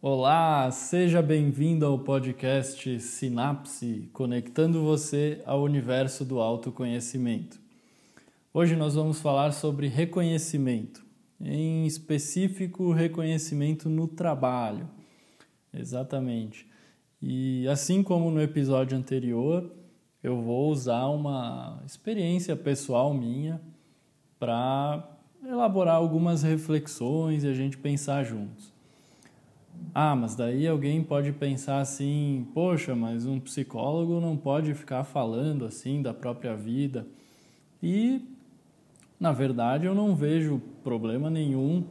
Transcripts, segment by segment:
Olá, seja bem-vindo ao podcast Sinapse, conectando você ao universo do autoconhecimento. Hoje nós vamos falar sobre reconhecimento, em específico reconhecimento no trabalho. Exatamente. E assim como no episódio anterior, eu vou usar uma experiência pessoal minha para elaborar algumas reflexões e a gente pensar juntos. Ah, mas daí alguém pode pensar assim: poxa, mas um psicólogo não pode ficar falando assim da própria vida. E, na verdade, eu não vejo problema nenhum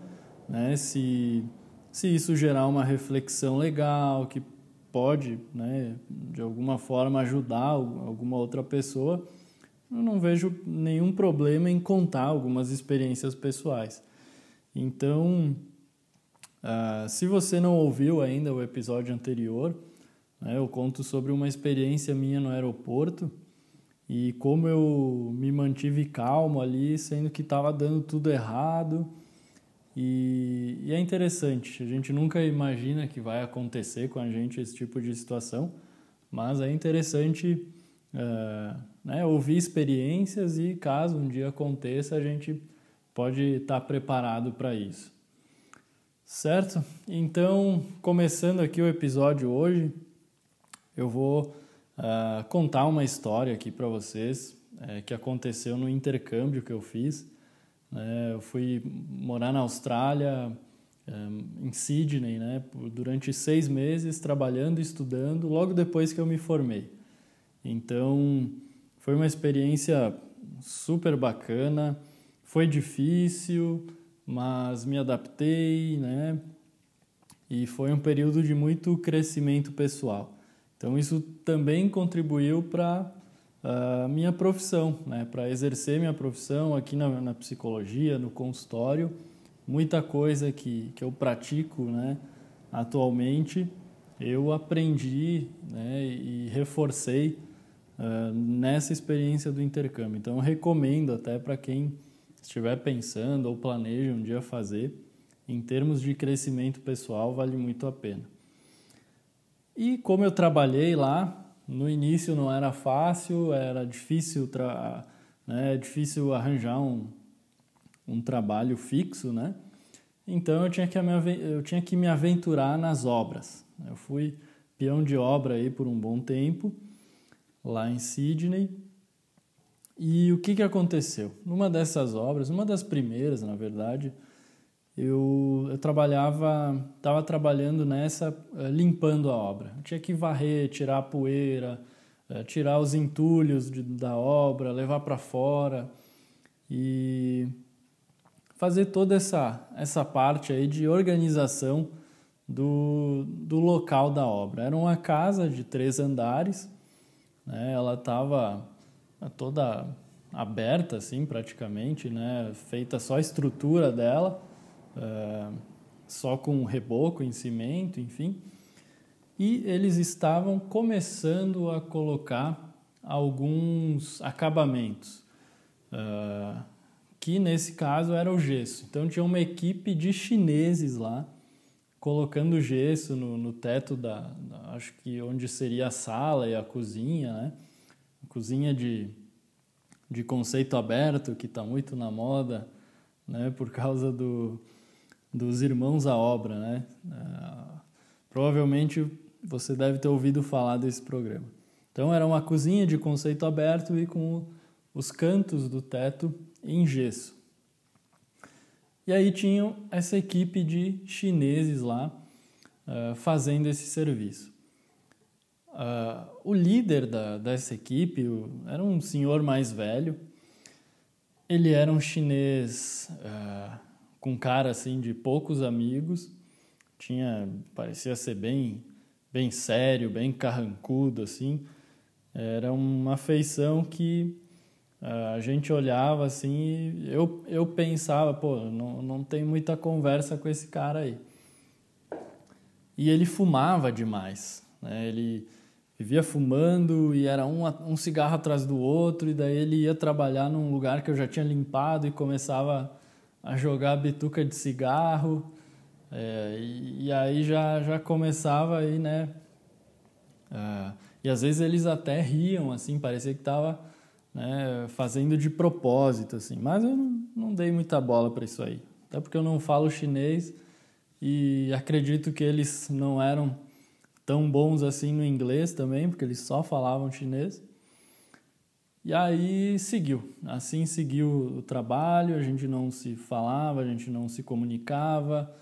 né, se, se isso gerar uma reflexão legal, que pode, né, de alguma forma, ajudar alguma outra pessoa. Eu não vejo nenhum problema em contar algumas experiências pessoais. Então, Uh, se você não ouviu ainda o episódio anterior, né, eu conto sobre uma experiência minha no aeroporto e como eu me mantive calmo ali, sendo que estava dando tudo errado. E, e, é interessante, a gente nunca imagina que vai acontecer com a gente esse tipo de situação, mas é interessante uh, né, ouvir experiências e caso um dia aconteça, a gente pode estar tá preparado para isso. Certo? Então, começando aqui o episódio hoje, eu vou uh, contar uma história aqui para vocês é, que aconteceu no intercâmbio que eu fiz. É, eu fui morar na Austrália, um, em Sydney, né, durante seis meses trabalhando e estudando, logo depois que eu me formei. Então, foi uma experiência super bacana, foi difícil, mas me adaptei, né? E foi um período de muito crescimento pessoal. Então isso também contribuiu para a uh, minha profissão, né? Para exercer minha profissão aqui na, na, psicologia, no consultório, muita coisa que que eu pratico, né? Atualmente eu aprendi, né? E reforcei uh, nessa experiência do intercâmbio. Então recomendo até para quem estiver pensando ou planeja um dia fazer, em termos de crescimento pessoal, vale muito a pena. E como eu trabalhei lá, no início não era fácil, era difícil, né, difícil arranjar um, um trabalho fixo, né? Então eu tinha, que me, eu tinha que me aventurar nas obras. Eu fui peão de obra aí por um bom tempo, lá em Sydney, e o que, que aconteceu? Numa dessas obras, uma das primeiras, na verdade, eu, eu trabalhava, estava trabalhando nessa, uh, limpando a obra. Eu tinha que varrer, tirar a poeira, uh, tirar os entulhos de, da obra, levar para fora e fazer toda essa, essa parte aí de organização do, do local da obra. Era uma casa de três andares, né? ela estava toda aberta, assim, praticamente, né? Feita só a estrutura dela, é, só com reboco em cimento, enfim. E eles estavam começando a colocar alguns acabamentos, é, que nesse caso era o gesso. Então tinha uma equipe de chineses lá, colocando gesso no, no teto da, acho que onde seria a sala e a cozinha, né? Cozinha de, de conceito aberto, que está muito na moda, né, por causa do, dos irmãos à obra. Né? Uh, provavelmente você deve ter ouvido falar desse programa. Então, era uma cozinha de conceito aberto e com os cantos do teto em gesso. E aí tinham essa equipe de chineses lá uh, fazendo esse serviço. Uh, o líder da, dessa equipe o, era um senhor mais velho. Ele era um chinês uh, com cara assim de poucos amigos. Tinha parecia ser bem bem sério, bem carrancudo assim. Era uma feição que uh, a gente olhava assim e eu, eu pensava, pô, não, não tem muita conversa com esse cara aí. E ele fumava demais. Né? Ele vivia fumando e era um, um cigarro atrás do outro, e daí ele ia trabalhar num lugar que eu já tinha limpado e começava a jogar bituca de cigarro. É, e, e, aí já, já começava aí, né? Uh, e às vezes eles até riam, assim, parecia que estava né, fazendo de propósito, assim. Mas eu não, não dei muita bola para isso aí. Até porque eu não falo chinês e acredito que eles não eram tão bons assim no inglês também, porque eles só falavam chinês. E aí seguiu, assim seguiu o trabalho, a gente não se falava, a gente não se comunicava,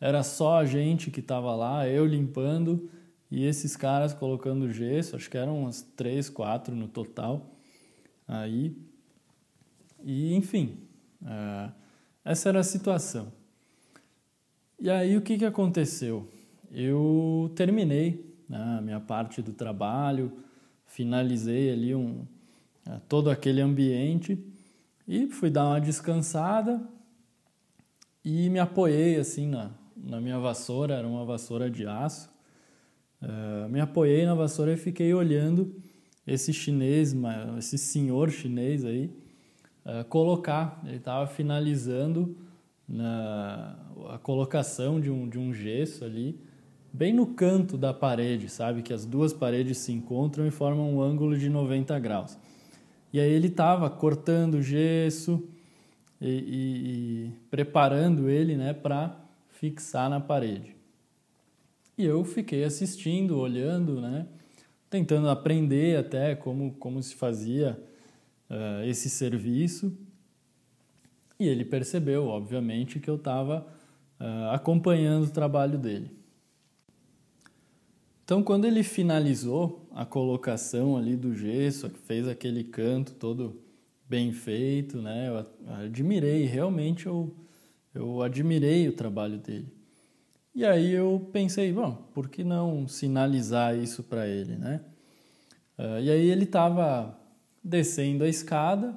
era só a gente que estava lá, eu limpando e esses caras colocando gesso, acho que eram umas três, quatro no total. Aí, e enfim, uh, essa era a situação. E aí o que, que aconteceu? Eu terminei né, a minha parte do trabalho, finalizei ali um, uh, todo aquele ambiente e fui dar uma descansada e me apoiei assim na, na minha vassoura, era uma vassoura de aço, Uh, me apoiei na vassoura e fiquei olhando esse chinês, esse senhor chinês aí, uh, colocar. Ele estava finalizando na, a colocação de um, de um gesso ali, bem no canto da parede, sabe? Que as duas paredes se encontram e formam um ângulo de 90 graus. E aí ele estava cortando gesso e, e, e preparando ele né, para fixar na parede. E eu fiquei assistindo, olhando, né? Tentando aprender até como, como se fazia uh, esse serviço. E ele percebeu, obviamente, que eu estava uh, acompanhando o trabalho dele. Então, quando ele finalizou a colocação ali do gesso, fez aquele canto todo bem feito, né? Eu admirei, realmente eu, eu admirei o trabalho dele. E aí eu pensei, bom, por que não sinalizar isso para ele, né? Uh, e aí ele estava descendo a escada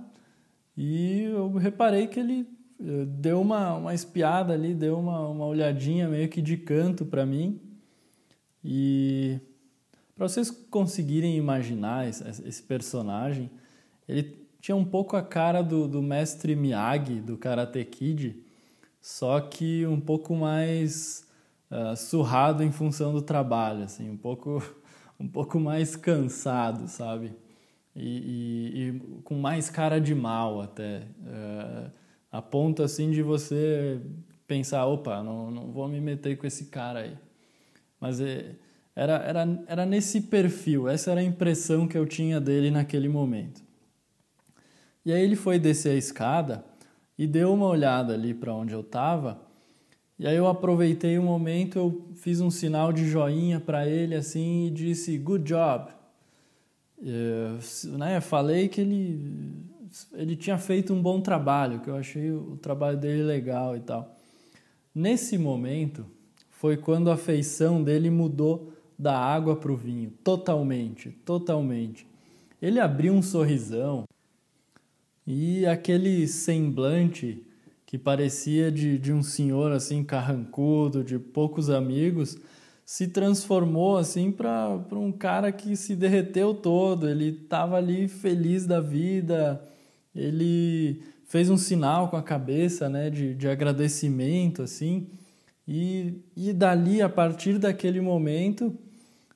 e eu reparei que ele uh, deu uma, uma espiada ali, deu uma, uma olhadinha meio que de canto para mim. E para vocês conseguirem imaginar esse, personagem, ele tinha um pouco a cara do, do mestre Miyagi, do Karate Kid, só que um pouco mais uh, surrado em função do trabalho, assim, um pouco, um pouco mais cansado, sabe? E, e, e com mais cara de mal até, uh, a ponto assim de você pensar, opa, não, não vou me meter com esse cara aí. Mas é, era, era, era nesse perfil, essa era a impressão que eu tinha dele naquele momento. E aí ele foi descer a escada e deu uma olhada ali para onde eu estava e aí eu aproveitei o momento, eu fiz um sinal de joinha para ele assim e disse good job. Eu, né, falei que ele ele tinha feito um bom trabalho, que eu achei o trabalho dele legal e tal. Nesse momento foi quando a feição dele mudou da água para o vinho, totalmente, totalmente. Ele abriu um sorrisão e aquele semblante que parecia de, de um senhor assim carrancudo, de poucos amigos, se transformou assim para um cara que se derreteu todo. Ele estava ali feliz da vida, ele fez um sinal com a cabeça né, de, de agradecimento assim. E, e dali, a partir daquele momento,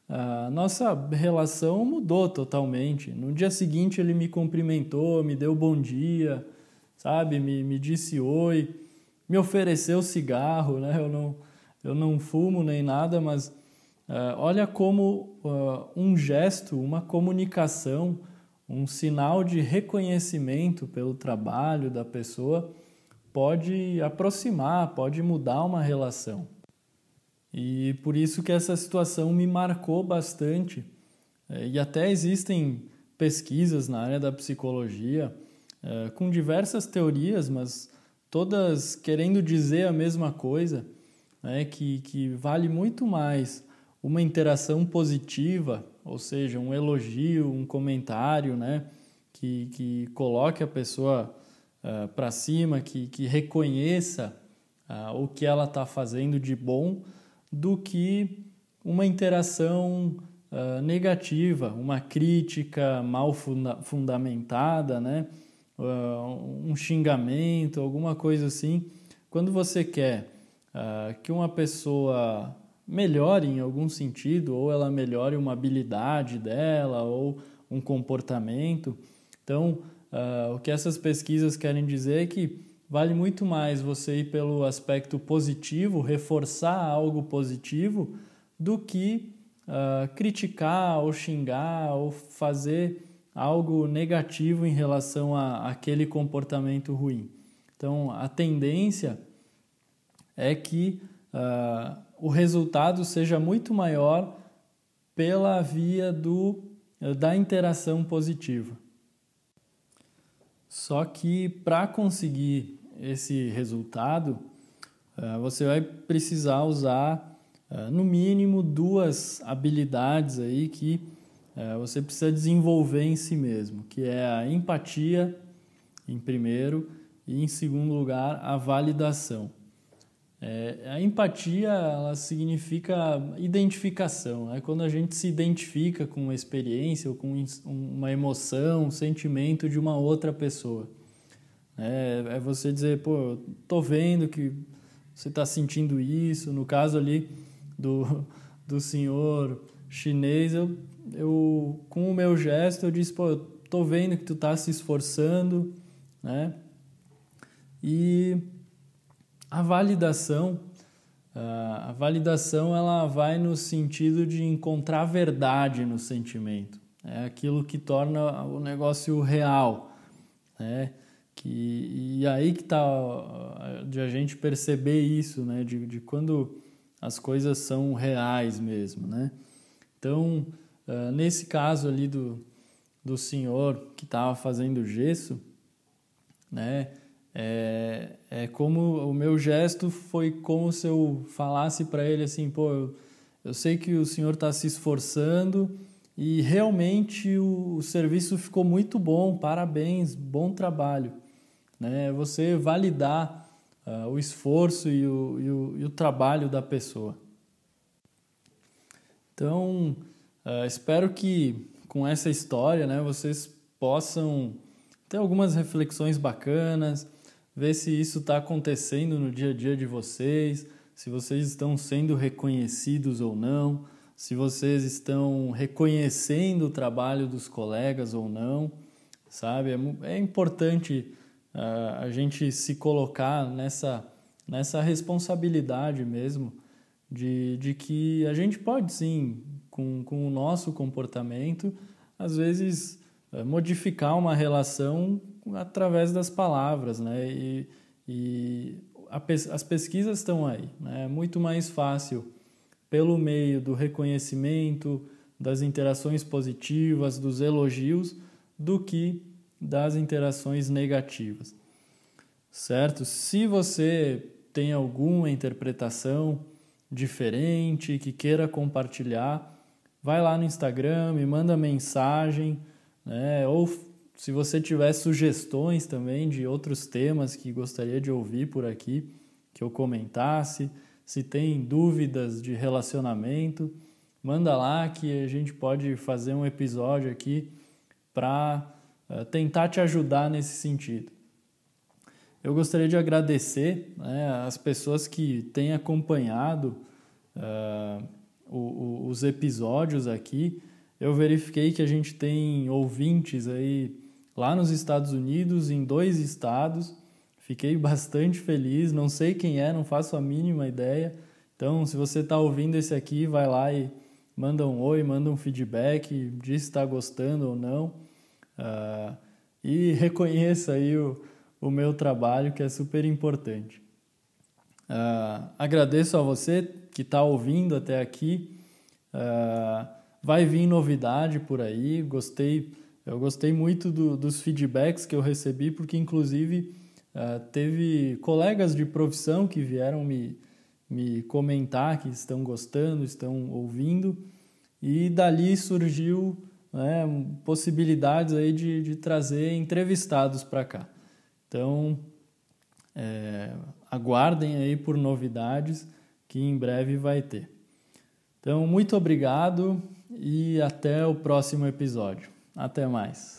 a nossa relação mudou totalmente. No dia seguinte, ele me cumprimentou, me deu bom dia sabe? Me, me disse oi, me ofereceu cigarro, né? Eu não, eu não fumo nem nada, mas uh, olha como uh, um gesto, uma comunicação, um sinal de reconhecimento pelo trabalho da pessoa pode aproximar, pode mudar uma relação. E por isso que essa situação me marcou bastante. Eh, e até existem pesquisas na área da psicologia é, com diversas teorias, mas todas querendo dizer a mesma coisa, né, que, que vale muito mais uma interação positiva, ou seja, um elogio, um comentário, né, que, que coloque a pessoa uh, para cima, que, que reconheça uh, o que ela está fazendo de bom, do que uma interação uh, negativa, uma crítica mal funda fundamentada, né? um xingamento, alguma coisa assim, quando você quer que uma pessoa melhore em algum sentido, ou ela melhore uma habilidade dela, ou um comportamento. Então, uh, o que essas pesquisas querem dizer é que vale muito mais você ir pelo aspecto positivo, reforçar algo positivo, do que uh, criticar ou xingar ou fazer algo negativo em relação a aquele comportamento ruim. Então, a tendência é que uh, o resultado seja muito maior pela via do, da interação positiva. Só que para conseguir esse resultado, uh, você vai precisar usar uh, no mínimo duas habilidades aí que você precisa desenvolver em si mesmo, que é a empatia em primeiro e em segundo lugar a validação. É, a empatia ela significa identificação, é quando a gente se identifica com uma experiência ou com uma emoção, um sentimento de uma outra pessoa. É, é você dizer, pô, tô vendo que você está sentindo isso. No caso ali do, do senhor chinês, eu, eu com o meu gesto eu disse, pô, tô vendo que tu está se esforçando, né? E a validação, a validação ela vai no sentido de encontrar verdade no sentimento. É aquilo que torna o negócio real, né? Que, e aí que está de a gente perceber isso, né? De, de quando as coisas são reais mesmo, né? Então, nesse caso ali do, do senhor que estava fazendo gesso, né? É, é como o meu gesto foi como se eu falasse para ele assim, pô, eu, eu, sei que o senhor está se esforçando e realmente o, o, serviço ficou muito bom, parabéns, bom trabalho. Né? Você validar uh, o esforço e o, e, o, e o, trabalho da pessoa. Então, uh, espero que com essa história né, vocês possam ter algumas reflexões bacanas, ver se isso está acontecendo no dia a dia de vocês, se vocês estão sendo reconhecidos ou não, se vocês estão reconhecendo o trabalho dos colegas ou não, sabe? É, é importante uh, a gente se colocar nessa, nessa responsabilidade mesmo de, de que a gente pode sim, com, com o nosso comportamento, às vezes uh, modificar uma relação através das palavras, né? E, e a, as pesquisas estão aí, né? É muito mais fácil pelo meio do reconhecimento, das interações positivas, dos elogios, do que das interações negativas. Certo? Se você tem alguma interpretação diferente que queira compartilhar, vai lá no Instagram, me manda mensagem, né? ou se você tiver sugestões também de outros temas que gostaria de ouvir por aqui, que eu comentasse, se tem dúvidas de relacionamento, manda lá que a gente pode fazer um episódio aqui para eh, tentar te ajudar nesse sentido. Eu gostaria de agradecer né, as pessoas que têm acompanhado uh, o, o, os episódios aqui. Eu verifiquei que a gente tem ouvintes aí lá nos Estados Unidos, em dois estados. Fiquei bastante feliz, não sei quem é, não faço a mínima ideia. Então, se você está ouvindo esse aqui, vai lá e manda um oi, manda um feedback, diz se está gostando ou não. Uh, e reconheça aí o, o meu trabalho, que é super importante. Uh, agradeço a você que está ouvindo até aqui. Uh, vai vir novidade por aí. Gostei eu gostei muito do, dos feedbacks que eu recebi, porque inclusive uh, teve colegas de profissão que vieram me, me comentar que estão gostando, estão ouvindo, e dali surgiu né, possibilidades aí de, de trazer entrevistados para cá. Então, é, aguardem aí por novidades que em breve vai ter. Então, muito obrigado e até o próximo episódio. Até mais.